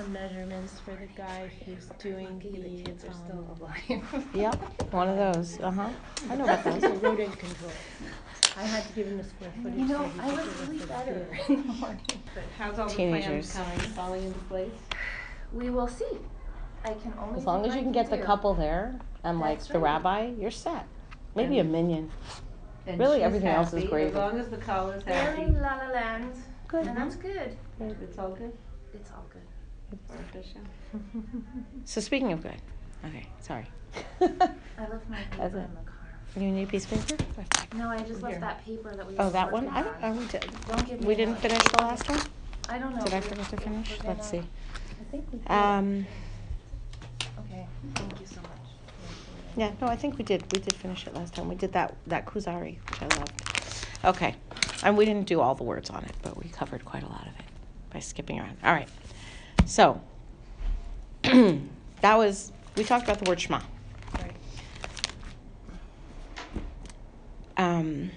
some measurements for the guy who's doing the the, kids are still um, alive. Yep, one of those, uh-huh. I know about those. rodent control. I had to give him a square footage. You know, so he I was give us really a better feel. in the morning, but How's all the Teenagers. plans coming, falling into place? we will see. I can only. As do long as what you I can get the do. couple there and like That's the right. rabbi, you're set. Maybe a minion. And Really, she's everything else is happy, gravy. As long as the call is They're happy, in La La Land, Good. and that's good. it's all good It's all good. For Hashem. So speaking of good, okay, sorry. I left my paper That's in it. the car. Do you need a piece of paper? No, I just left Here. that paper that we. Oh, were that one? working I don't, on. oh, we did. Don't give me We didn't one. finish the last one? I don't know. Did I if- forget to if finish? we're Let's see. I think we did. Um, Okay, thank you so much. yeah, no, I think we did. We did finish it last time. We did that, that Kuzari, which I loved. Okay, and we didn't do all the words on it, but we covered quite a lot of it by skipping around. All right, so that was, we talked about the word Shema. Right. Um,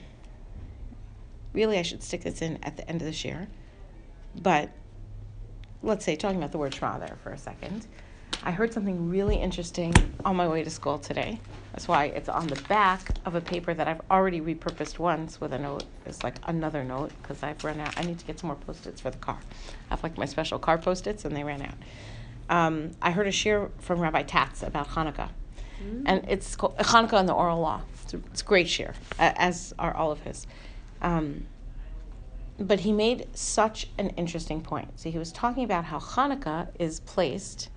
really, I should stick this in at the end of the year, but let's say, talking about the word Shema there for a second. I heard something really interesting on my way to school today. That's why it's on the back of a paper that I've already repurposed once with a note. It's like another note because I've run out. I need to get some more post-its for the car. I have like my special car post-its and they ran out. Um, I heard a share from Rabbi Tatz about Hanukkah, and it's called Hanukkah and the Oral Law. It's a, it's a great share, a- as are all of his. Um, but he made such an interesting point. So he was talking about how Hanukkah is placed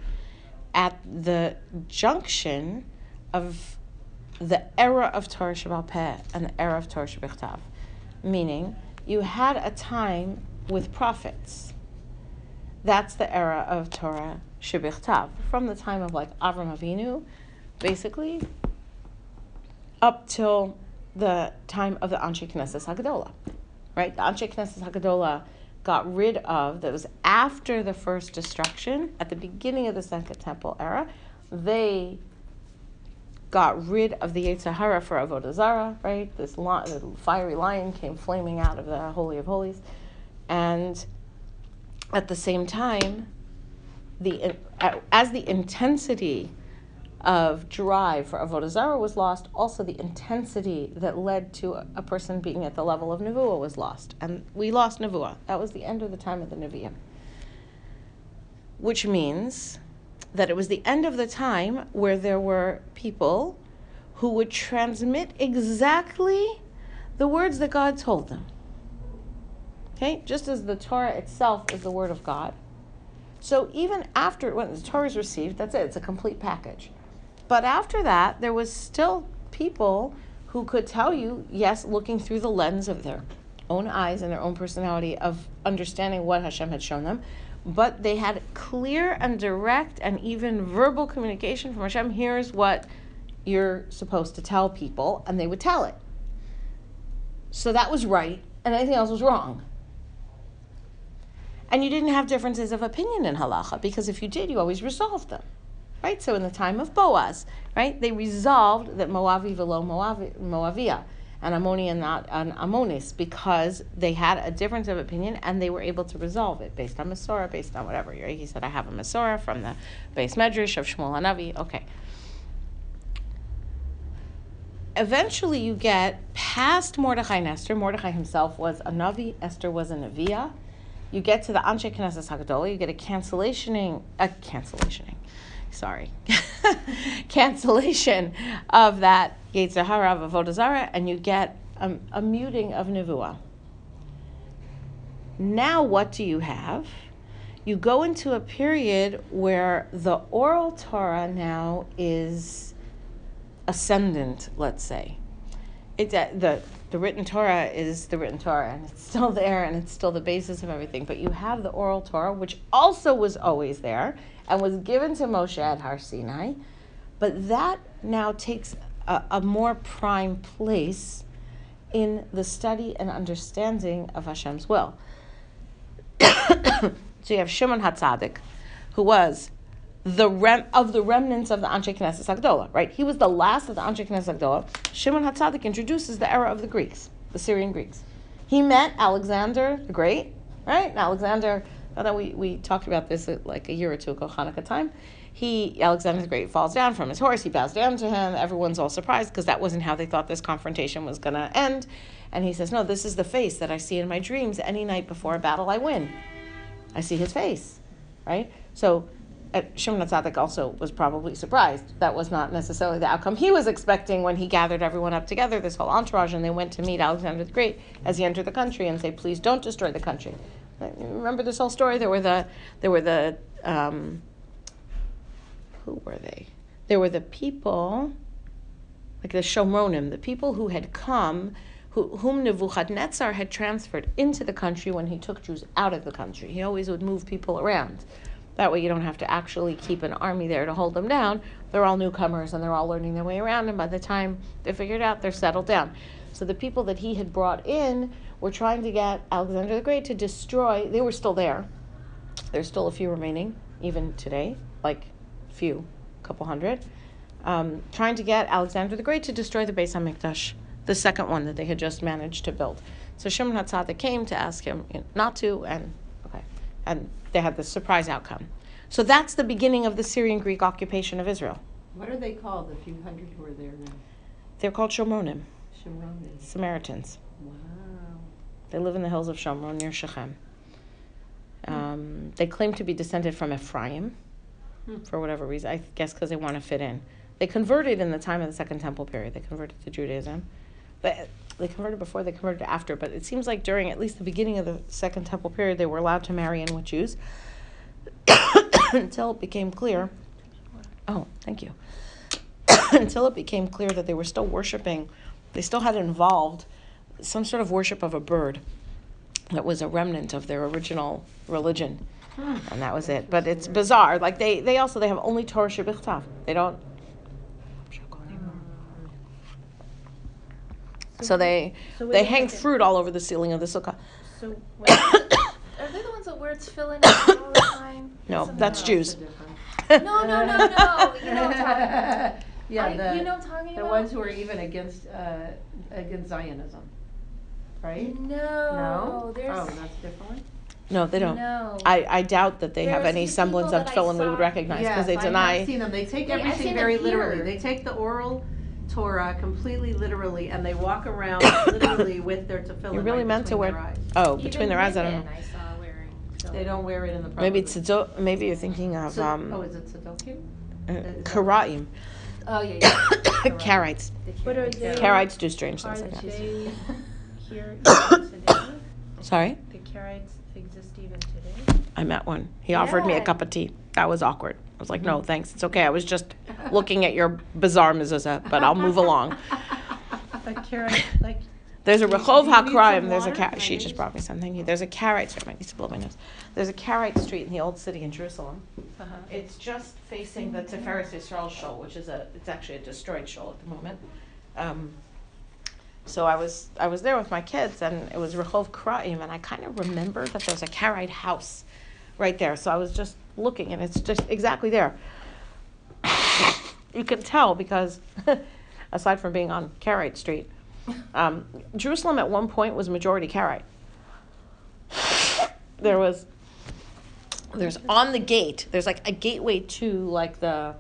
at the junction of the era of Torah Shebaal Peh and the era of Torah Shabbat Meaning, you had a time with prophets. That's the era of Torah Shabbat from the time of like Avram Avinu, basically, up till the time of the Anshe Knesset Hagdolah right? The Anshe Knesset Hagdolah got rid of, that was after the first destruction, at the beginning of the Second Temple era, they got rid of the Yetzirah for Avodah Zarah, right? This fiery lion came flaming out of the Holy of Holies. And at the same time, the, as the intensity of drive for Avodah Zarah was lost, also the intensity that led to a, person being at the level of Nevuah was lost. And we lost Nevuah. That was the end of the time of the Nevi'im. Which means that it was the end of the time where there were people who would transmit exactly the words that God told them. Okay? Just as the Torah itself is the word of God. So even after it when the Torah is received, that's it, it's a complete package. But after that, there was still people who could tell you, yes, looking through the lens of their own eyes and their own personality of understanding what Hashem had shown them, but they had clear and direct and even verbal communication from Hashem. Here's what you're supposed to tell people, and they would tell it. So that was right, and anything else was wrong. And you didn't have differences of opinion in halacha because if you did, you always resolved them right? So in the time of Boaz, right, they resolved that Moavi velo Moavi, Moavia, and Ammoni and not an Ammonis, because they had a difference of opinion and they were able to resolve it based on Masorah, based on whatever. Right? He said, I have a Masorah from the Beis Medrash of Shmuel Hanavi. Okay. Eventually, you get past Mordechai and Esther. Mordechai himself was a Navi, Esther was a Neviah. You get to the Anshe Knesset Hagdolah, you get a cancellationing, a cancellationing, sorry, cancellation of that Yetzirah of Avodah and you get a, a muting of Nevuah. Now, what do you have? You go into a period where the oral Torah now is ascendant, let's say. It's uh, the the written Torah is the written Torah, and it's still there, and it's still the basis of everything. But you have the oral Torah, which also was always there and was given to Moshe at Har Sinai, but that now takes a, a more prime place in the study and understanding of Hashem's will. so you have Shimon Hatzadik, who was the rem of the remnants of the Anshe Knesset Hagdolah, right? He was the last of the Anshe Knesset Hagdolah. Shimon Hatzadik introduces the era of the Greeks, the Syrian Greeks. He met Alexander the Great, right? And Alexander although we, we talked about this uh, like a year or two ago, Hanukkah time, he, Alexander the Great, falls down from his horse. He bows down to him. Everyone's all surprised because that wasn't how they thought this confrontation was going to end. And he says, No, this is the face that I see in my dreams. Any night before a battle, I win. I see his face, right? So Shimon HaTzadik also was probably surprised. That was not necessarily the outcome he was expecting when he gathered everyone up together, this whole entourage, and they went to meet Alexander the Great as he entered the country and say, "Please don't destroy the country." Remember this whole story? There were the there were the um, who were they? There were the people, like the Shomronim, the people who had come, who, whom Nebuchadnezzar had transferred into the country when he took Jews out of the country. He always would move people around. That way, you don't have to actually keep an army there to hold them down. They're all newcomers and they're all learning their way around, and by the time they're figured out, they're settled down. So the people that he had brought in were trying to get Alexander the Great to destroy. They were still there. There's still a few remaining, even today, like few, couple hundred, um, trying to get Alexander the Great to destroy the Beis Hamikdash, the second one that they had just managed to build. So Shimon HaTzadik came to ask him not to, and and they had the surprise outcome. So that's the beginning of the Syrian Greek occupation of Israel. What are they called, the few hundred who are there now? They're called Shomronim, Shimronim. Samaritans. Wow. They live in the hills of Shomron near Shechem. Um, they claim to be descended from Ephraim Hmm. for whatever reason. I guess because they want to fit in. They converted in the time of the Second Temple period. They converted to Judaism. But they converted before, they converted after. But it seems like during at least the beginning of the Second Temple period, they were allowed to marry in with Jews until it became clear. Oh, thank you. until it became clear that they were still worshiping, they still had involved some sort of worship of a bird that was a remnant of their original religion Hmm. and that was it but it's bizarre like they they also they have only torah shebichtav they don't so they So they wait a hang second. fruit all over the ceiling of the sukkah So, wait, Are they the ones that wear tefillin all the time? no Isn't that's jews No, no, no, no. You know what I'm talking Yeah, I- the, you know what I'm talking the ones who are even against, uh, against Zionism, right? No, No? there's Oh, that's different no they don't No. I, I doubt that they have any semblance of that I tefillin we would recognize because Yes, they deny. I've seen them, they take everything very literally, they take the oral Torah completely literally, and they walk around literally with their tefillin you really right meant to between wear their eyes. oh Even between their eyes I don't know I saw wearing. So. They don't wear it in the proper. maybe it's tzedok- maybe you're thinking of So- um Oh, is it Tzedokim? uh, is that- karaim Oh yeah, yeah. Karaites What are they? Karaites do strange are things like that they here even today? sorry The Karaites exist even today? I met one. He offered me a Yeah. cup of tea. That was awkward. I was like, no, thanks. It's okay. I was just looking at your bizarre mezuzah, but I'll move along. But like, There's a Rehov do you need HaKraim. There's a water? car- Can I She just brought me something. There's a Karite street. I might need to blow my nose. There's a Karite street in the old city in Jerusalem. uh-huh. It's just facing the Tiferes Yisrael shul, which is a, it's actually a destroyed shul at the moment. Um, so I was, I was there with my kids and it was Rehov Kraim and I kind of remember that there's a Karite house right there. So I was just looking and it's just exactly there. you can tell because aside from being on Karite Street, um, Jerusalem at one point was majority Karite. There was there's on the gate there's like a gateway to like the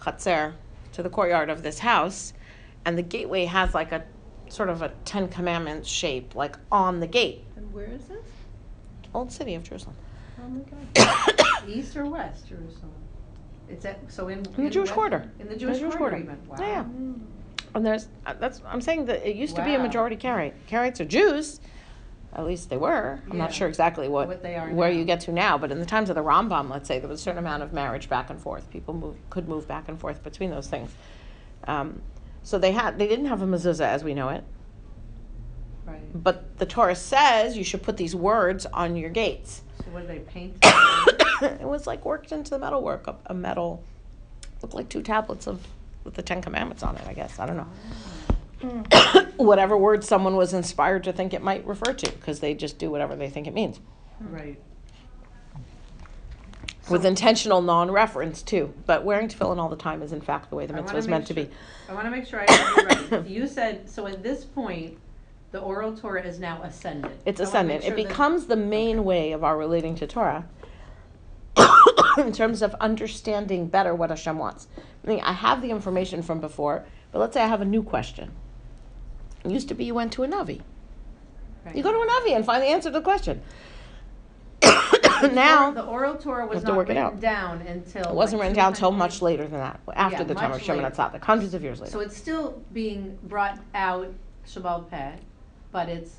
chatzer to the courtyard of this house and the gateway has like a sort of a ten commandments shape like on the gate And where is this? old city of jerusalem Oh my God. East or west Jerusalem? It's at, so in. In the Jewish west- quarter. In the Jewish quarter even, wow. Yeah, yeah. and there's uh, that's i'm saying that it used to be a Wow. majority Karite. Karaites are jews at least they were i'm Yeah. not sure exactly what, What they are where now. you get to now but in the times of the rambam let's say there was a certain amount of marriage back and forth people move could move back and forth between those things um, so they had they didn't have a mezuzah as we know it Right, But the Torah says you should put these words on your gates. so what do they paint? it was like worked into the metalwork, a, a metal, looked like two tablets of with the Ten Commandments on it. I guess I don't know. whatever word someone was inspired to think it might refer to, because they just do whatever they think it means, Right. with intentional non-reference too. But wearing tefillin all the time is in fact the way the mitzvah is meant to be. I wanna make sure I heard you right. You said, so at this point, The oral Torah is now ascended. It's I wanna make ascendant. sure It becomes the main way of our relating to Torah in terms of understanding better what Hashem wants. I mean, I have the information from before, but let's say I have a new question. It used to be you went to a Navi. Right. You go to a Navi and find the answer to the question. Now, The oral Torah was not written out. down until. it wasn't like written down 200 much later than that, after Yeah, the time of Shimon later. Hundreds of years later. So it's still being brought out Shebaal Peh, but it's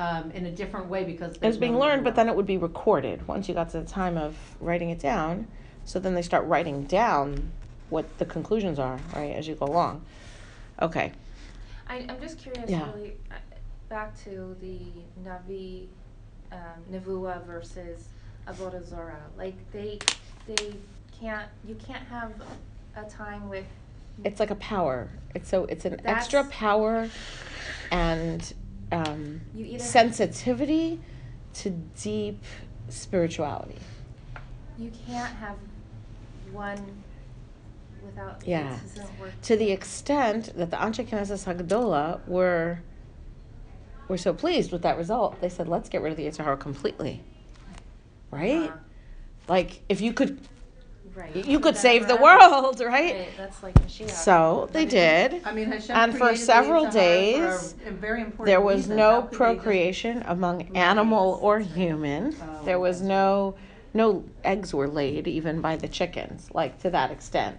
um, in a different way because It was being learned, but then it would be recorded once you got to the time of writing it down. So then they start writing down what the conclusions are, right, as you go along. Okay. I, I'm just curious, Yeah. really, uh, back to the Navi, um, Nevuah versus Avodah Zorah. Like they, they can't. You can't have a time with. It's like a power. It's so it's an extra power and um, sensitivity to deep spirituality. you can't have one without. Yeah. To the extent that the Anshe Knesset Hagdola were were so pleased with that result, they said, "Let's get rid of the Yitzhar completely." Right? Uh, Like if you could right. you could that save the forever. world, right? Right, That's like Mashiach. So they did. I mean, Hashem And for created the several Yetzer Hara days, for a- a very important There was reason. no How could they just- procreation among animal or human. Oh, There was that's no no eggs were laid even by the chickens, like to that extent.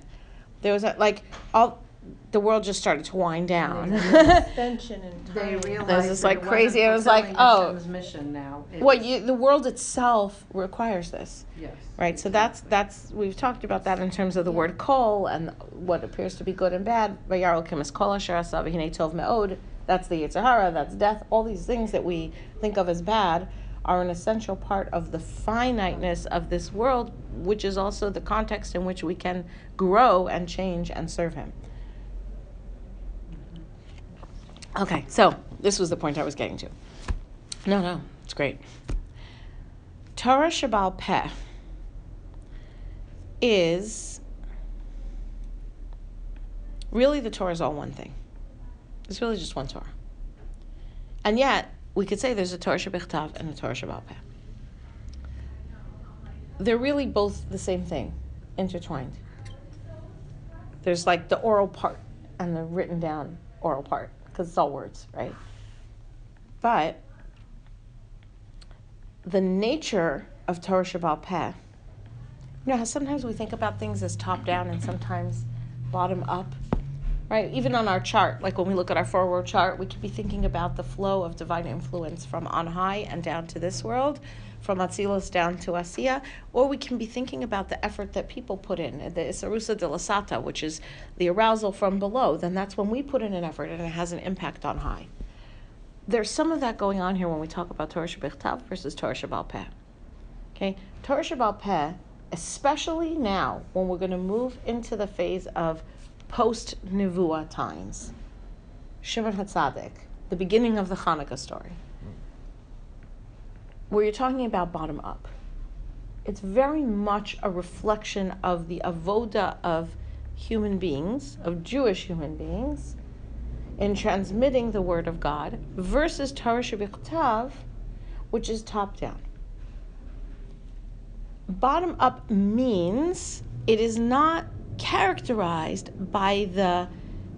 There was a, like all the world just started to wind down. Extension and They time. realized is that like it crazy. wasn't It was like, fulfilling oh. Hashem's mission now. It what was- you the world itself requires this. Yes. Right, so that's that's we've talked about that in terms of the word kol and what appears to be good and bad. Vayarol kimis kol asher asa v'hinei tov me'od. That's the Yetzer Hara, that's death. All these things that we think of as bad are an essential part of the finiteness of this world, which is also the context in which we can grow and change and serve Him. Okay, so this was the point I was getting to. No, no, it's great. Torah Shabal Peh is really the Torah is all one thing. It's really just one Torah. And yet, we could say there's a Torah Shabbat and a Torah Shebaal Peh. They're really both the same thing, intertwined. There's like the oral part and the written down oral part, because it's all words, right? But the nature of Torah Shebaal Peh, you know how sometimes we think about things as top down and sometimes bottom up, right? Even on our chart, like when we look at our forward chart, we could be thinking about the flow of divine influence from on high and down to this world, from Atzilus down to Asiya, or we can be thinking about the effort that people put in, uh, the Isarusa de la Sata, which is the arousal from below. Then that's when we put in an effort and it has an impact on high. There's some of that going on here when we talk about Torah Shabbat versus Torah Shebaal Peh. Okay, Torah Shebaal Peh, especially now when we're going to move into the phase of post Nevuah times, Shimon HaTzadik, the beginning of the Hanukkah story, where you're talking about bottom up. It's very much a reflection of the avoda of human beings, of Jewish human beings, in transmitting the word of God, versus Torah Shabbat which is top down. Bottom up means it is not characterized by the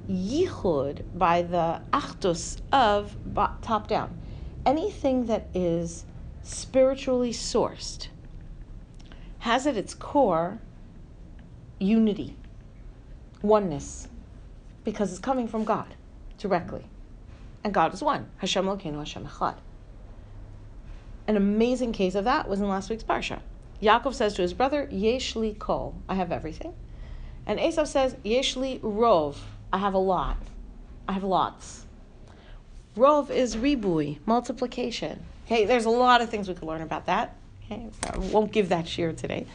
yichud, by the achdus of top down. Anything that is spiritually sourced has at its core unity, oneness, because it's coming from God directly. And God is one. Hashem Elokeinu, Hashem Echad. An amazing case of that was in last week's Parsha. Yaakov says to his brother, Yeshli kol, I have everything. And Esav says, Yeshli rov, I have a lot. I have lots. Rov is ribui, multiplication. Okay, there's a lot of things we could learn about that. Okay, I won't give that shear today.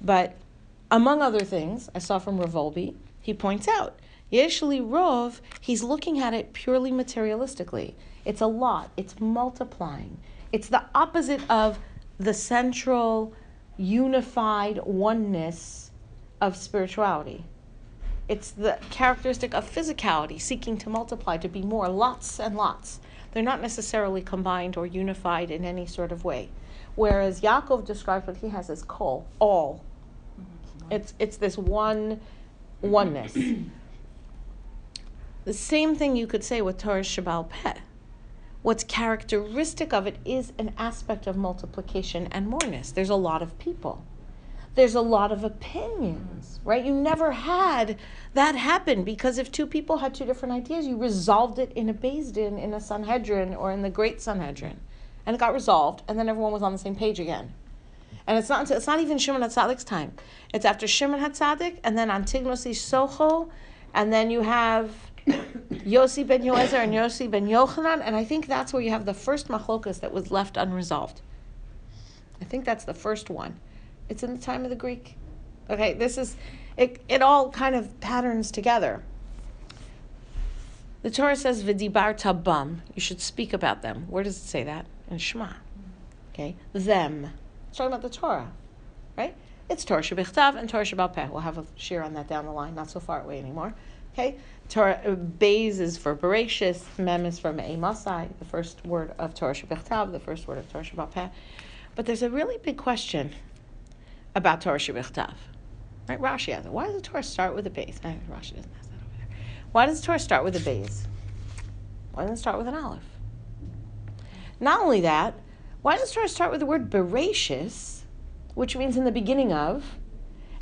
But among other things, I saw from Rav Wolbe, he points out, Yeshli rov, he's looking at it purely materialistically. It's a lot, it's multiplying. It's the opposite of the central, unified oneness of spirituality. It's the characteristic of physicality, seeking to multiply, to be more, lots and lots. They're not necessarily combined or unified in any sort of way. Whereas Yaakov describes what he has as kol, all. Mm-hmm. It's it's this one mm-hmm. oneness. the same thing you could say with Torah Shabbal Peh. What's characteristic of it is an aspect of multiplication and moreness. There's a lot of people. There's a lot of opinions, right? You never had that happen because if two people had two different ideas, you resolved it in a Din, in a Sanhedrin, or in the Great Sanhedrin, and it got resolved, and then everyone was on the same page again. And it's not until, it's not even Shimon HaTzadik's time. It's after Shimon HaTzadik, and then Antignos Socho, and then you have Yossi ben Yoezer and Yossi ben Yochanan, and I think that's where you have the first machlokas that was left unresolved. I think that's the first one. It's in the time of the Greek. Okay, this is it. It all kind of patterns together. The Torah says "V'dibarta bam." You should speak about them. Where does it say that? In Shema. Okay, them. It's talking about the Torah, right? It's Torah Shabbat and Torah Shebaal Peh. We'll have a share on that down the line, not so far away anymore. Okay, Torah uh, Beis is for Bereshis, Mem is for Me'ei Masai, the first word of Torah Shabbat the first word of Torah Shebaal Peh. But there's a really big question about Torah Shabbat Right? Rashi has it. Why does the Torah start with a Beis? Rashi doesn't have that over there. Why does the Torah start with a Beis? Why doesn't it start with an olive? Not only that, why does the Torah start with the word Bereshis, which means in the beginning of,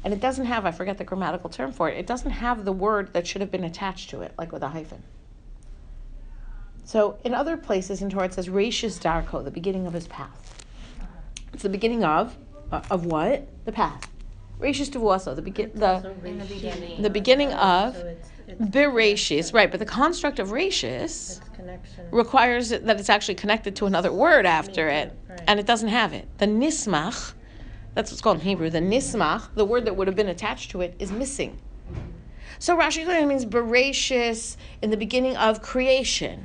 and it doesn't have, I forget the grammatical term for it, it doesn't have the word that should have been attached to it, like with a hyphen. So in other places in Torah it says Rashis Darko, the beginning of his path. It's the beginning of, uh, of what? The path. Rashis Tavuaso, the begin the the beginning. the beginning of So it's, it's. Bereshis, right, but the construct of Rashis It's connection. requires that it's actually connected to another word after it, Right. and it doesn't have it. The nismach, that's what's called in Hebrew, the nismach, the word that would have been attached to it, is missing. So Rashi clearly means Bereshis in the beginning of creation.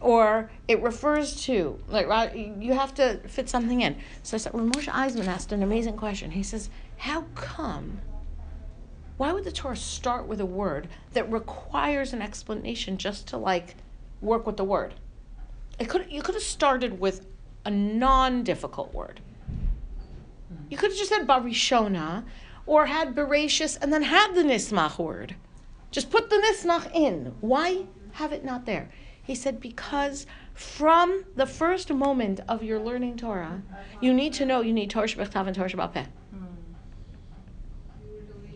Or it refers to, like, Ra- you have to fit something in. So I said, when Moshe Eisman asked an amazing question, he says, How come? Why would the Torah start with a word that requires an explanation just to, like, work with the word? It could you could have started with a non-difficult word. You could have just had barishona, or had bereshis and then had the nismach word. Just put the nismach in. Why have it not there? He said because from the first moment of your learning Torah, you need to know you need Torah Shabbat and Torah Shabbat hmm.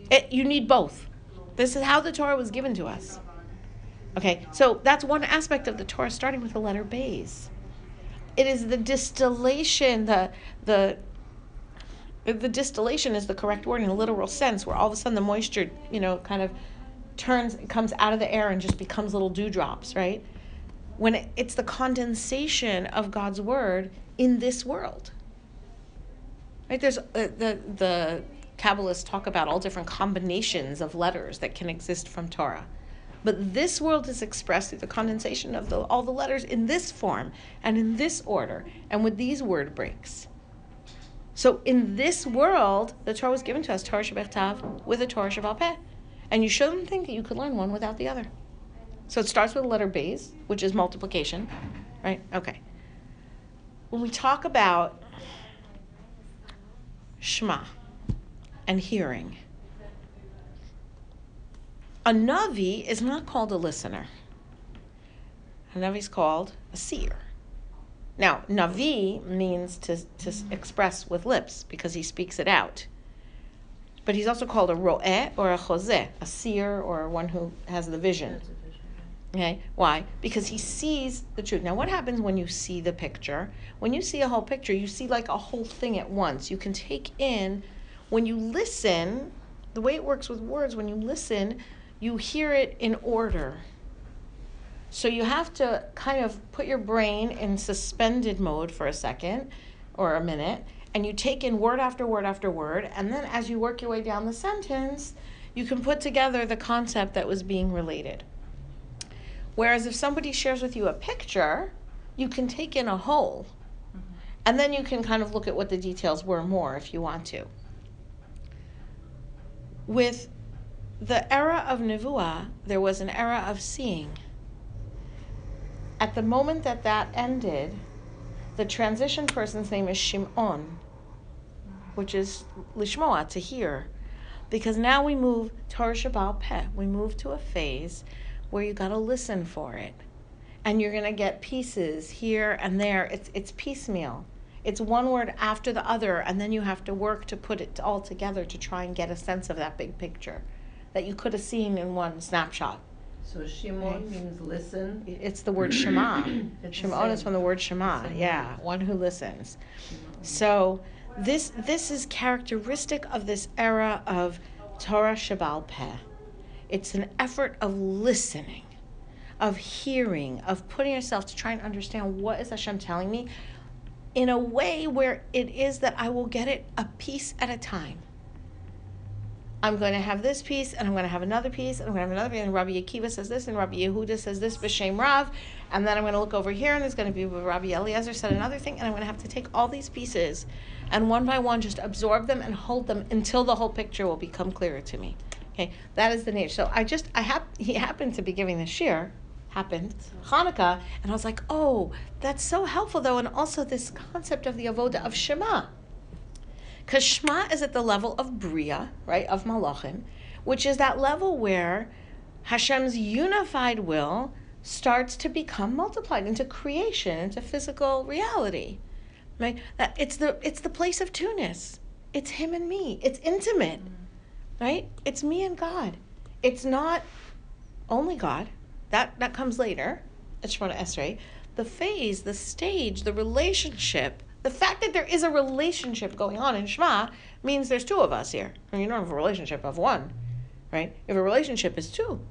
It, you need both. This is how the Torah was given to us. Okay, so that's one aspect of the Torah, starting with the letter Bays. It is the distillation, the the the distillation is the correct word in a literal sense, where all of a sudden the moisture, you know, kind of turns, comes out of the air and just becomes little dewdrops, right? When it, it's the condensation of God's word in this world. Right? There's uh, the the Kabbalists talk about all different combinations of letters that can exist from Torah. But this world is expressed through the condensation of the, all the letters in this form and in this order and with these word breaks. So in this world, the Torah was given to us, Torah Shabbat with a Torah Shabbat And you shouldn't think that you could learn one without the other. So it starts with the letter B's, which is multiplication, right? Okay. When we talk about Shema and hearing, a Navi is not called a listener. A Navi is called a seer. Now, Navi means to, to express with lips because he speaks it out. But he's also called a ro'eh or a chozeh, a seer or one who has the vision. Okay, why? Because he sees the truth. Now, what happens when you see the picture? When you see a whole picture, you see like a whole thing at once. You can take in, when you listen, the way it works with words, when you listen, you hear it in order. So you have to kind of put your brain in suspended mode for a second or a minute, and you take in word after word after word, and then as you work your way down the sentence, you can put together the concept that was being related. Whereas if somebody shares with you a picture, you can take in a whole, mm-hmm. and then you can kind of look at what the details were more if you want to. With the era of Nevuah, there was an era of seeing. At the moment that that ended, the transition person's name is Shimon, mm-hmm. which is lishmoa, to hear. Because now we move Torah Shebaal Peh. We move to a phase where you got to listen for it. And you're going to get pieces here and there. It's, it's piecemeal. It's one word after the other, and then you have to work to put it all together to try and get a sense of that big picture that you could have seen in one snapshot. So Shimon means listen. It's the word Shema. Shimon oh, is same. from the word Shema. Yeah, one who listens. Shimon. So this this is characteristic of this era of Torah Shabbal Peh. It's an effort of listening, of hearing, of putting yourself to try and understand what is Hashem telling me in a way where it is that I will get it a piece at a time. I'm going to have this piece, and I'm going to have another piece, and I'm going to have another piece, and Rabbi Akiva says this, and Rabbi Yehuda says this, B'Shem Rav, and then I'm going to look over here, and there's going to be Rabbi Eliezer said another thing, and I'm going to have to take all these pieces, and one by one, just absorb them and hold them until the whole picture will become clearer to me. Okay, that is the nature. So I just, I hap- he happened to be giving the shir, happened, Hanukkah, and I was like, oh, that's so helpful though, and also this concept of the avoda of Shema. Because Shema is at the level of Bria, right, of Malachim, which is that level where Hashem's unified will starts to become multiplied into creation, into physical reality. Right? It's the it's the place of tunis. It's him and me. It's intimate. Right? It's me and God. It's not only God. That that comes later. It's Shemona Esrei. The phase, the stage, the relationship, the fact that there is a relationship going on in Shema means there's two of us here. And you don't have a relationship of one, right? If a relationship is two.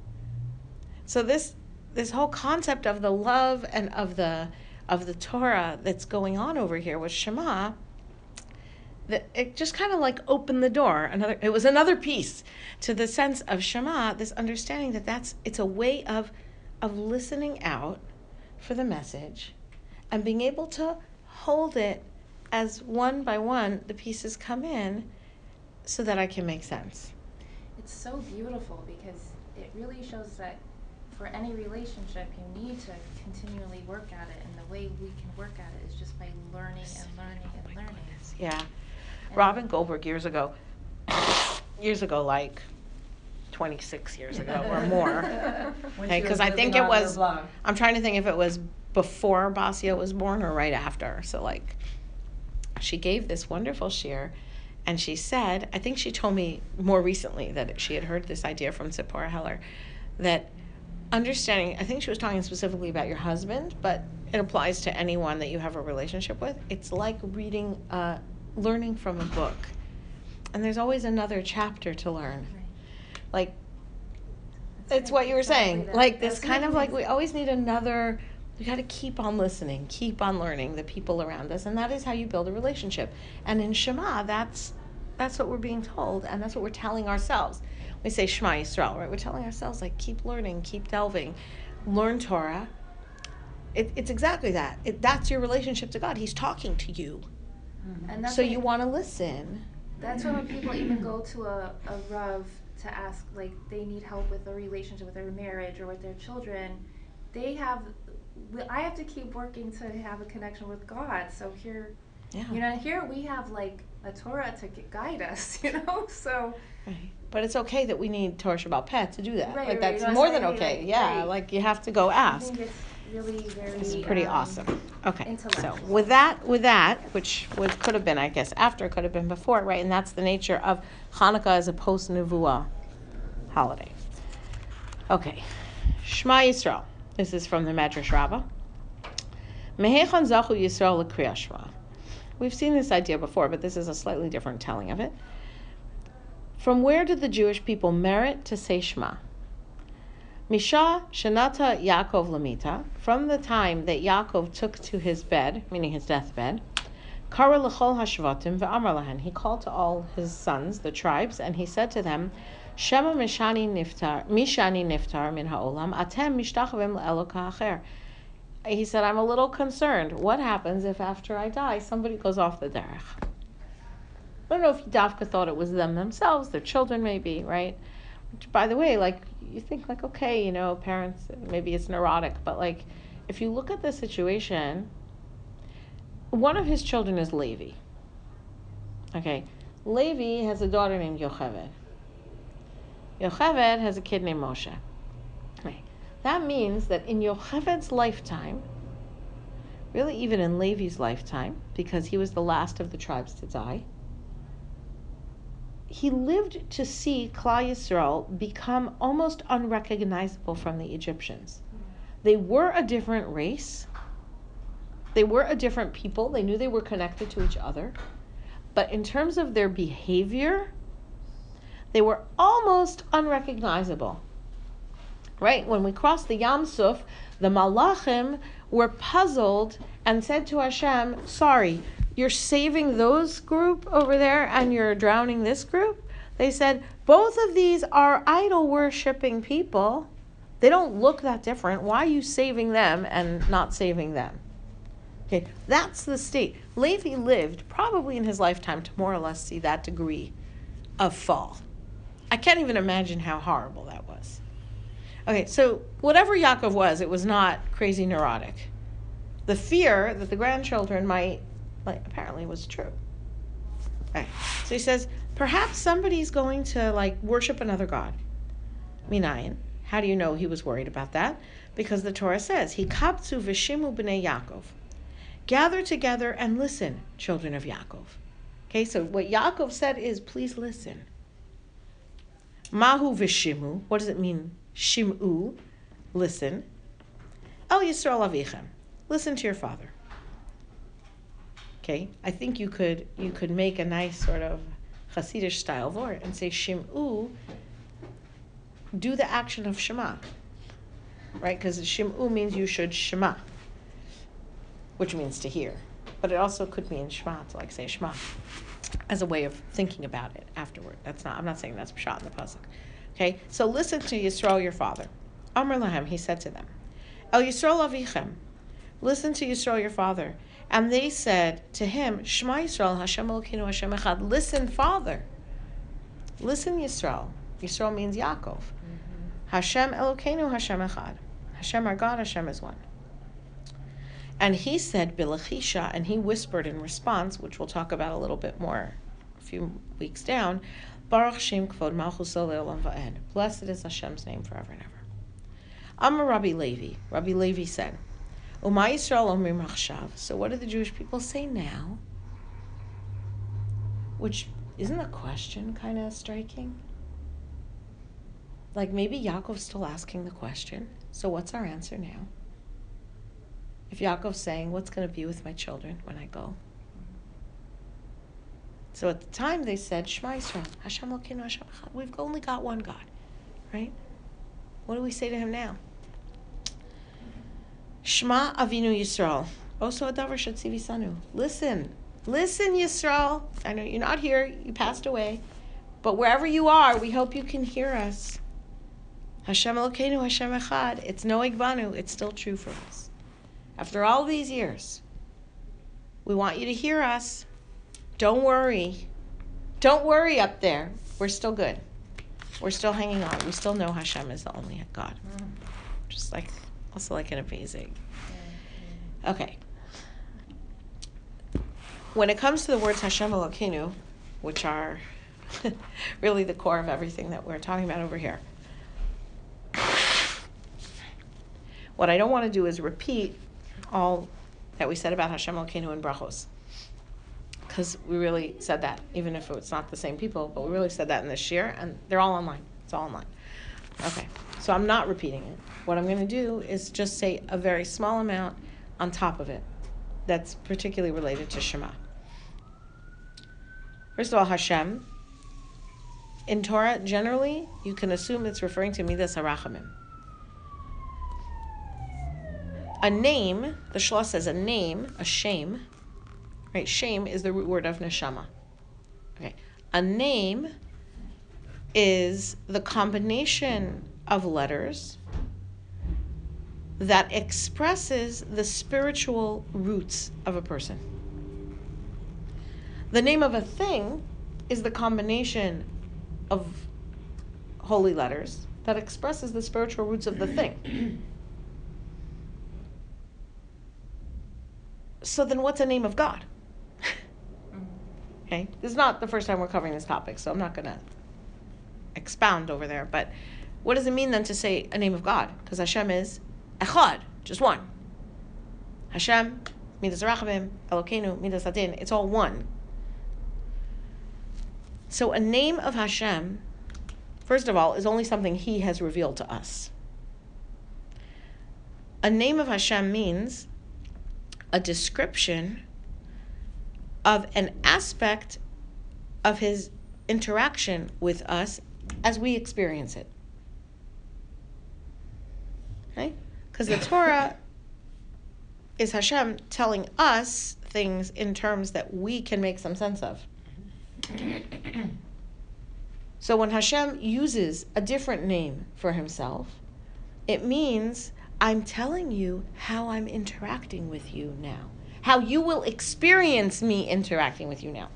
So this this whole concept of the love and of the of the Torah that's going on over here with Shema, that it just kind of like opened the door. Another it was another piece to the sense of Shema, this understanding that that's it's a way of of listening out for the message and being able to hold it as one by one the pieces come in so that I can make sense. It's so beautiful because it really shows that for any relationship, you need to continually work at it, and the way we can work at it is just by learning and learning and learning. Yeah. Robin Goldberg years ago, years ago, like 26 years ago or more. Because I think it was. I'm trying to think if it was before Basia was born or right after. So, like, she gave this wonderful shear, and she said, I think she told me more recently that she had heard this idea from Zipporah Heller, that understanding, I think she was talking specifically about your husband, but it applies to anyone that you have a relationship with. It's like reading, uh, learning from a book. And there's always another chapter to learn. Right. Like, it's what you were exactly saying. that. Like this That's kind of like we always need another. We got to keep on listening, keep on learning the people around us, and that is how you build a relationship. And in Shema, that's that's what we're being told, and that's what we're telling ourselves. We say Shema Yisrael, right? We're telling ourselves like keep learning, keep delving, learn Torah. It, it's exactly that. It, that's your relationship to God. He's talking to you, Mm-hmm. And that's so what- you want to listen. That's why when people even go to a, a Rav to ask, like, they need help with a relationship with their marriage or with their children, they have, I have to keep working to have a connection with God. So here, Yeah. you know, here we have like a Torah to guide us, you know? So, Right. But it's okay that we need Torah Shabbat Pet to do that. Right, like right, that's that's more than okay. like, yeah, right. like you have to go I ask. It's really very. Is pretty um, awesome. Okay. So intellectual. with that, with that, which was could have been, I guess, after, could have been before, right? And that's the nature of Hanukkah as a post Nevuah holiday. Okay, Shema Yisrael. This is from the Medrash Rabbah. Mehechan zachu Yisrael l'kriyah Shema. We've seen this idea before, but this is a slightly different telling of it. From where did the Jewish people merit to say Shema? Misha Shanata Yaakov Lamita, from the time that Yaakov took to his bed, meaning his deathbed, Kara L'chol Hashvatim ve'amar lahen. He called to all his sons, the tribes, and he said to them, Shema Mishani Niftar, Mishani Niftar min ha'olam, atem mishtachavim le'eloka acher. He said, I'm a little concerned. What happens if after I die, somebody goes off the derech? I don't know if Dafka thought it was them themselves, their children maybe, right? Which, by the way, like you think like, okay, you know, parents maybe it's neurotic, but like if you look at the situation, one of his children is Levi. Okay, Levi has a daughter named Yocheved. Yocheved has a kid named Moshe. Okay. That means that in Yocheved's lifetime, really even in Levi's lifetime, because he was the last of the tribes to die, he lived to see Klal Yisrael become almost unrecognizable from the Egyptians. They were a different race. They were a different people. They knew they were connected to each other. But in terms of their behavior, they were almost unrecognizable. Right? When we crossed the Yam Suf, the Malachim were puzzled and said to Hashem, Sorry, you're saving those group over there and you're drowning this group? They said, Both of these are idol worshipping people. They don't look that different. Why are you saving them and not saving them? Okay, that's the state. Levi lived probably in his lifetime to more or less see that degree of fall. I can't even imagine how horrible that was. Okay, so whatever Yaakov was, it was not crazy neurotic. The fear that the grandchildren might, like, apparently it was true. Okay, so he says, perhaps somebody's going to like worship another god. Minayin. How do you know he was worried about that? Because the Torah says, "He kapzu v'shimu b'nei Yaakov." Gather together and listen, children of Yaakov. Okay, so what Yaakov said is, please listen. Mahu v'shimu. What does it mean? Shimu, listen. El Yisrael avichem. Listen to your father. Okay, I think you could you could make a nice sort of Hasidic style word and say shimu. Do the action of Shema, right? Because shimu means you should Shema, which means to hear, but it also could mean Shema to like say Shema, as a way of thinking about it afterward. That's not. I'm not saying that's shot in the pasuk. Okay, so listen to Yisrael your father. Amr lahem, he said to them, El Yisrael avichem, listen to Yisrael your father. And they said to him, Shema Yisrael, Hashem Elokeinu, Hashem Echad. Listen, Father. Listen, Yisrael. Yisrael means Yaakov. Mm-hmm. Hashem Elokeinu, Hashem Echad. Hashem our God, Hashem is one. And he said, Bilachisha, and he whispered in response, which we'll talk about a little bit more a few weeks down, Baruch Shem Kvod Malchus Va'ed. Blessed is Hashem's name forever and ever. Amar Rabbi Levi. Rabbi Levi said, Yisrael Omrim. So what do the Jewish people say now? Which isn't the question kind of striking? Like maybe Yaakov's still asking the question. So what's our answer now? If Yaakov's saying, What's going to be with my children when I go? So at the time they said, Shema Yisrael, Hashem Hashem. We've only got one God, right? What do we say to him now? Shema Avinu Yisrael. Oso a davar sanu. Listen, listen, Yisrael. I know you're not here. You passed away, but wherever you are, we hope you can hear us. Hashem Elokeinu, Hashem Echad. It's no igbanu. It's still true for us. After all these years, we want you to hear us. Don't worry. Don't worry up there. We're still good. We're still hanging on. We still know Hashem is the only God. Just like, also like an amazing. Okay. When it comes to the words Hashem Elokeinu, which are really the core of everything that we're talking about over here, what I don't want to do is repeat all that we said about Hashem Elokeinu and Brachos because we really said that, even if it's not the same people, but we really said that in this year, and they're all online. It's all online. Okay, so I'm not repeating it. What I'm going to do is just say a very small amount on top of it that's particularly related to Shema. First of all, Hashem. In Torah, generally, you can assume it's referring to Midas HaRachamim. A name, the Shlosh says a name, a shame, Right? Shame is the root word of neshama. Okay. A name is the combination of letters that expresses the spiritual roots of a person. The name of a thing is the combination of holy letters that expresses the spiritual roots of the thing. So then what's a name of God? Okay? This is not the first time we're covering this topic, so I'm not going to expound over there. But what does it mean then to say a name of God? Because Hashem is Echad, just one. Hashem, Midas Rachamim, Elokeinu, Midas HaDin, it's all one. So a name of Hashem, first of all, is only something He has revealed to us. A name of Hashem means a description of an aspect of His interaction with us as we experience it. Okay? Because the Torah is Hashem telling us things in terms that we can make some sense of. So when Hashem uses a different name for himself, it means I'm telling you how I'm interacting with you now, how you will experience me interacting with you now.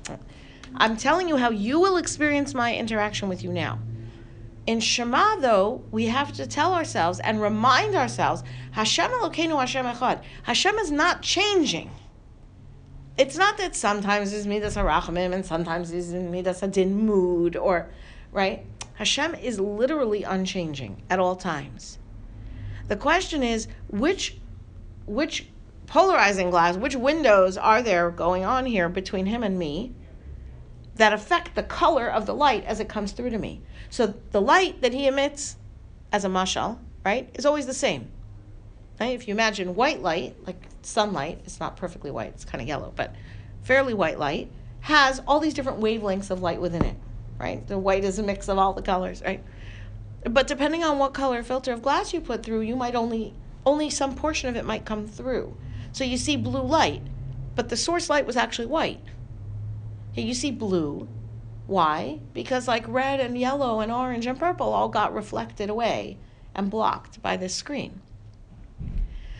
I'm telling you how you will experience my interaction with you now. In Shema, though, we have to tell ourselves and remind ourselves Hashem Elokeinu Hashem Echad. Hashem is not changing. It's not that sometimes he's Midas HaRachamim and sometimes he's Midas HaDin mood or, right? Hashem is literally unchanging at all times. The question is which, which polarizing glass, which windows are there going on here between him and me that affect the color of the light as it comes through to me? So the light that he emits as a mashal, right, is always the same. Right? If you imagine white light, like sunlight, it's not perfectly white, it's kind of yellow, but fairly white light, has all these different wavelengths of light within it, right? The white is a mix of all the colors, right? But depending on what color filter of glass you put through, you might only only some portion of it might come through. So you see blue light, but the source light was actually white. You see blue. Why? Because like red and yellow and orange and purple all got reflected away and blocked by this screen.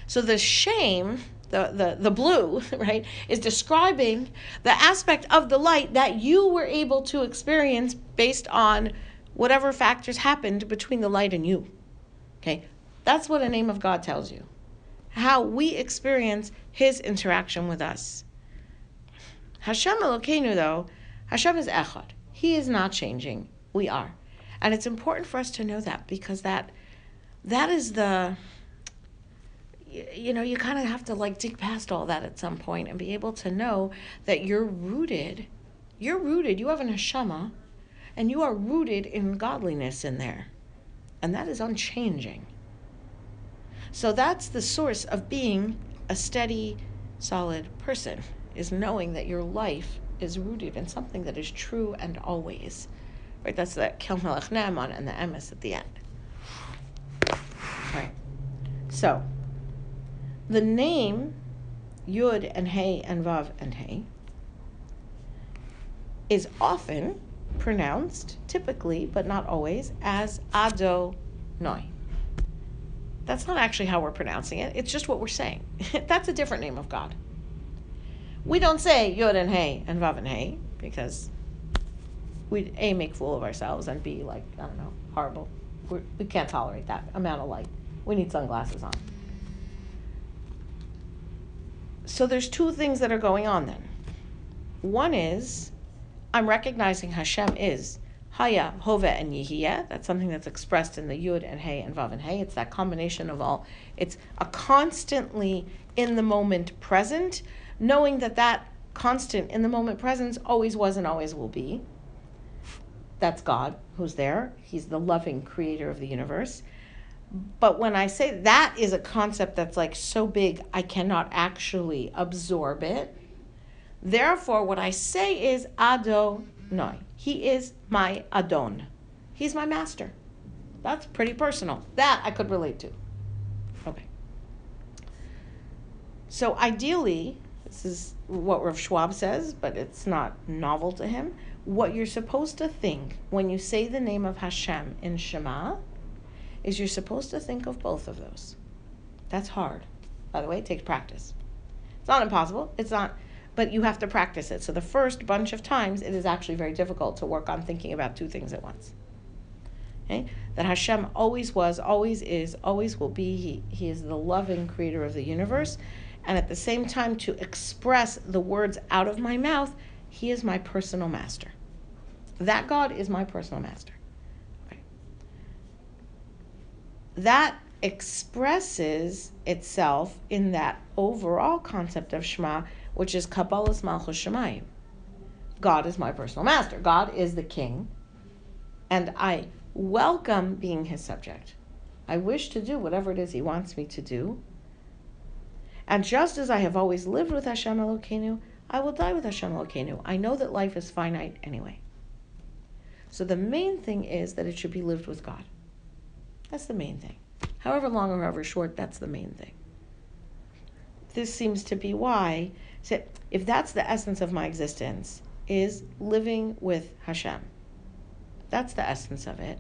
So the shame, the, the, the blue, right, is describing the aspect of the light that you were able to experience based on whatever factors happened between the light and you. Okay? That's what a name of God tells you. How we experience his interaction with us. Hashem Elokeinu, though, Hashem is Echad. He is not changing. We are. And it's important for us to know that because that that is the you know, you kind of have to like dig past all that at some point and be able to know that you're rooted. You're rooted. You have an neshama, and you are rooted in godliness in there, and that is unchanging. So that's the source of being a steady, solid person. Is knowing that your life is rooted in something that is true and always. Right? That's the Kel Melech Ne'eman and the emes at the end. Right. So the name Yud and Hey and Vav and Hey is often pronounced, typically, but not always, as Ado Noi. That's not actually how we're pronouncing it, it's just what we're saying. That's a different name of God. We don't say Yud and Hey and Vav and Hey because we A, make fool of ourselves, and B, like, I don't know, horrible. We're, we can't tolerate that amount of light. We need sunglasses on. So there's two things that are going on then. One is I'm recognizing Hashem is Haya, Hove, and Yehiyah. That's something that's expressed in the Yud and Hey and Vav and Hey. It's that combination of all. It's a constantly in the moment present, knowing that that constant in the moment presence always was and always will be. That's God who's there. He's the loving creator of the universe. But when I say that is a concept that's like so big, I cannot actually absorb it. Therefore, what I say is Adonai. He is my Adon. He's my master. That's pretty personal. That I could relate to. Okay. So ideally, this is what Rav Schwab says, but it's not novel to him. What you're supposed to think when you say the name of Hashem in Shema is you're supposed to think of both of those. That's hard. By the way, it takes practice. It's not impossible. It's not, but you have to practice it. So the first bunch of times, it is actually very difficult to work on thinking about two things at once. Okay? That Hashem always was, always is, always will be. He, he is the loving creator of the universe. And at the same time to express the words out of my mouth, He is my personal master. That God is my personal master. Right. That expresses itself in that overall concept of Shema, which is Kabbalas Malchus Shamayim. God is my personal master. God is the king, and I welcome being his subject. I wish to do whatever it is he wants me to do. And just as I have always lived with Hashem Elokeinu, I will die with Hashem Elokeinu. I know that life is finite anyway. So the main thing is that it should be lived with God. That's the main thing. However long or however short, that's the main thing. This seems to be why, so if that's the essence of my existence, is living with Hashem. That's the essence of it.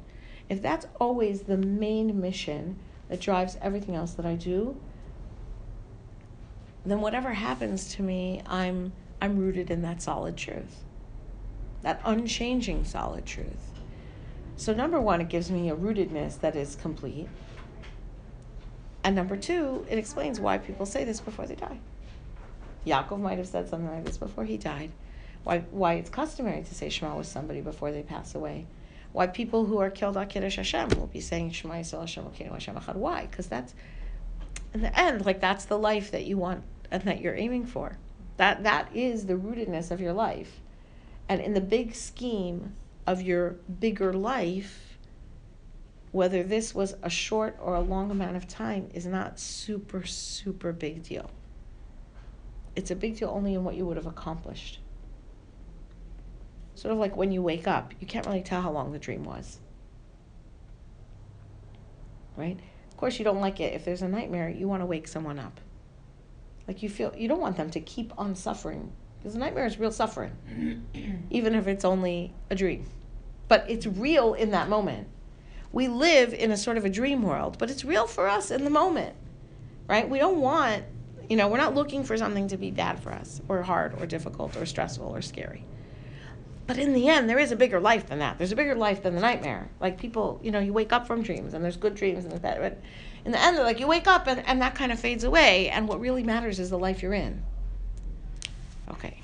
If that's always the main mission that drives everything else that I do, then whatever happens to me, I'm I'm rooted in that solid truth. That unchanging solid truth. So number 1, it gives me a rootedness that is complete. And number 2, it explains why people say this before they die. Yaakov might have said something like this before he died. Why why it's customary to say Shema with somebody before they pass away. Why people who are killed on Kiddush Hashem will be saying Shema Yisrael Hashem Hashem. Why? Because that's in the end, like that's the life that you want and that you're aiming for. That that is the rootedness of your life. And in the big scheme of your bigger life, whether this was a short or a long amount of time is not super, super big deal. It's a big deal only in what you would have accomplished. Sort of like when you wake up, you can't really tell how long the dream was. Right? Of course, you don't like it if there's a nightmare, you want to wake someone up. Like you feel, you don't want them to keep on suffering because a nightmare is real suffering, even if it's only a dream. But it's real in that moment. We live in a sort of a dream world, but it's real for us in the moment, right? We don't want, you know, we're not looking for something to be bad for us or hard or difficult or stressful or scary. But in the end, there is a bigger life than that. There's a bigger life than the nightmare. Like people, you know, you wake up from dreams and there's good dreams and there's bad. But in the end, like you wake up and, and that kind of fades away. And what really matters is the life you're in. Okay.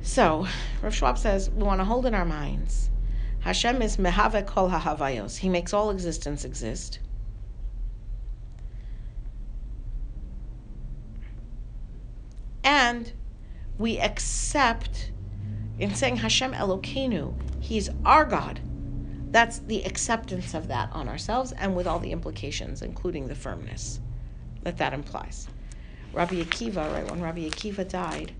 So, Rav Schwab says we want to hold in our minds Hashem is mehave kol hahavayos. He makes all existence exist. And we accept in saying Hashem Elokeinu, He's our God. That's the acceptance of that on ourselves and with all the implications, including the firmness that that implies. Rabbi Akiva, right, when Rabbi Akiva died,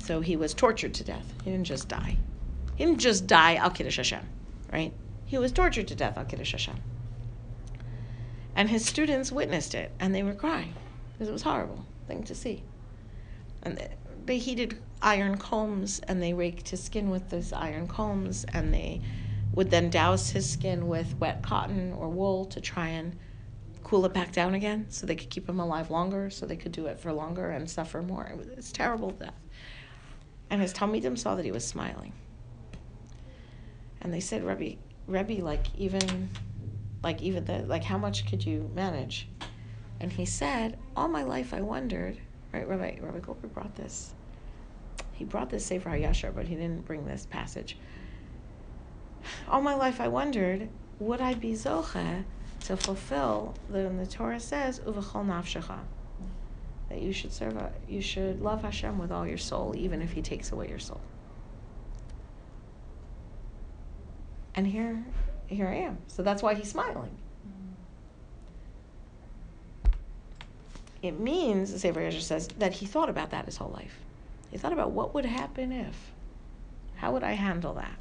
so he was tortured to death. He didn't just die. He didn't just die al Kiddush Hashem, right? He was tortured to death al Kiddush Hashem. And his students witnessed it, and they were crying because it was a horrible thing to see. And they heated iron combs, and they raked his skin with those iron combs, and they would then douse his skin with wet cotton or wool to try and cool it back down again, so they could keep him alive longer, so they could do it for longer and suffer more. It was, terrible death. And his Talmidim saw that he was smiling. And they said, Rebbe, Rebbe, like even, like even the, like how much could you manage? And he said, all my life I wondered, right, Rabbi, Rabbi Goldberg brought this. He brought this Sefer HaYashar, but he didn't bring this passage. All my life I wondered, would I be Zoche to fulfill the, the Torah says, Uvachol nafshecha, that you should serve, you should love Hashem with all your soul, even if He takes away your soul. And here, here I am. So that's why he's smiling. It means, the Sefer says, that he thought about that his whole life. He thought about what would happen if. How would I handle that?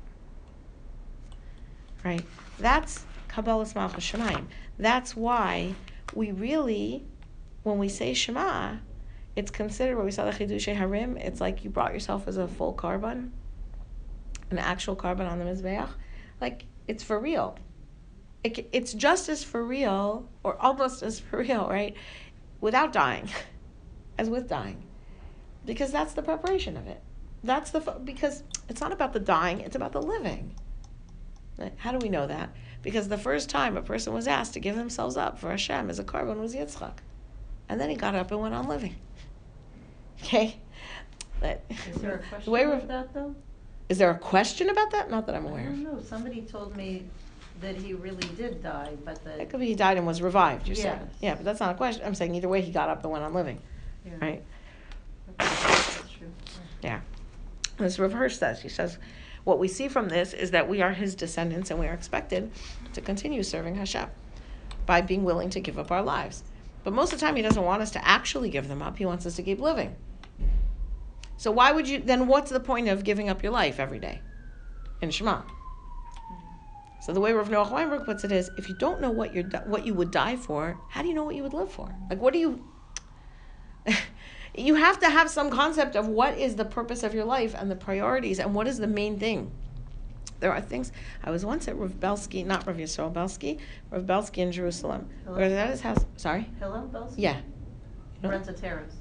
Right? That's Kabbalas Malchus Shamayim. That's why we really, when we say Shema, it's considered what we saw the Chidushay Harim. It's like you brought yourself as a full korban, an actual korban on the Mizbeach. Like, it's for real. It, it's just as for real, or almost as for real, right? Without dying, as with dying. Because that's the preparation of it. That's the, because it's not about the dying, it's about the living. How do we know that? Because the first time a person was asked to give themselves up for Hashem as a korban was Yitzchak. And then he got up and went on living. Okay? But Is there a the question way about that though? Is there a question about that? Not that I'm aware of. know, somebody told me that he really did die, but that. It could be he died and was revived, you said. Yes. Yeah, but that's not a question. I'm saying either way he got up and went on living. Yeah. Right? Okay, That's true. Yeah. As Rav Hirsch says, he says, what we see from this is that we are his descendants and we are expected to continue serving Hashem by being willing to give up our lives. But most of the time, he doesn't want us to actually give them up. He wants us to keep living. So why would you then? What's the point of giving up your life every day in Shema? So the way Rav Noach Weinberg puts it is, if you don't know what you're what you would die for, how do you know what you would live for? Like, what do you? you have to have some concept of what is the purpose of your life and the priorities and what is the main thing. There are things. I was once at Rav Belsky, not Rav Yisrael Belsky, Rav Belsky in Jerusalem. Hello? Where was his house? Sorry. Hillel Belsky? Yeah. No. Rents a terrace.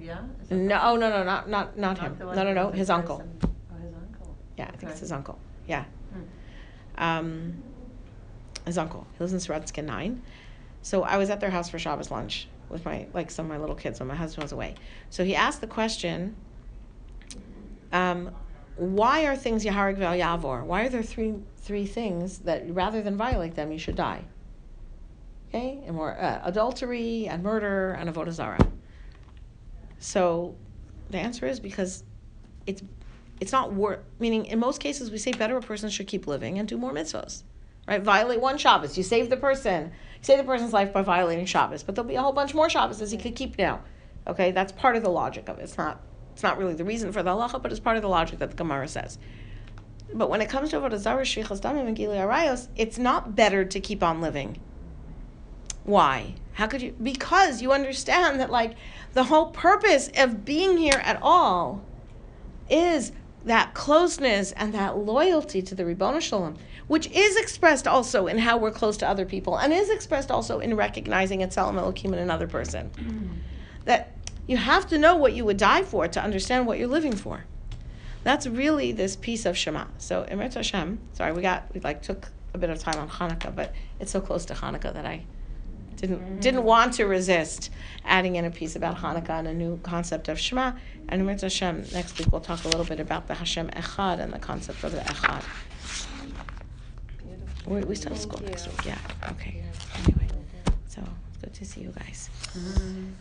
Yeah? No, oh no, no, not not not him. No, no, no, his uncle. in- Oh, his uncle. Yeah, I think it's his uncle. Yeah. Hmm. Um, his uncle. He lives in Sorotzkin 9. So I was at their house for Shabbos lunch with my, like, some of my little kids when my husband was away. So he asked the question, um, why are things Yehareg V'al Ya'avor? Why are there three three things that rather than violate them, you should die? Okay? And more uh, adultery and murder and avodah zarah. So the answer is because it's it's not worth meaning in most cases we say better a person should keep living and do more mitzvahs right violate one shabbos you save the person save the person's life by violating shabbos but there'll be a whole bunch more shabbos he could keep now okay that's part of the logic of it it's not it's not really the reason for the halacha but it's part of the logic that the gemara says but when it comes to avodah zarah shfichas damim and gilui arayos it's not better to keep on living why? How could you? Because you understand that, like, the whole purpose of being here at all is that closeness and that loyalty to the Ribbono Shel Olam, which is expressed also in how we're close to other people and is expressed also in recognizing at tzelem Elohim in another person. Mm. that you have to know what you would die for to understand what you're living for. That's really this piece of Shema. So, Emret Hashem, sorry, we got, we like took a bit of time on Hanukkah, but it's so close to Hanukkah that I didn't didn't want to resist adding in a piece about Hanukkah and a new concept of Shema. And Emret Hashem, next week we'll talk a little bit about the Hashem Echad and the concept of the Echad. We, we still have school next week, yeah. Okay. Anyway, so it's good to see you guys. Mhm.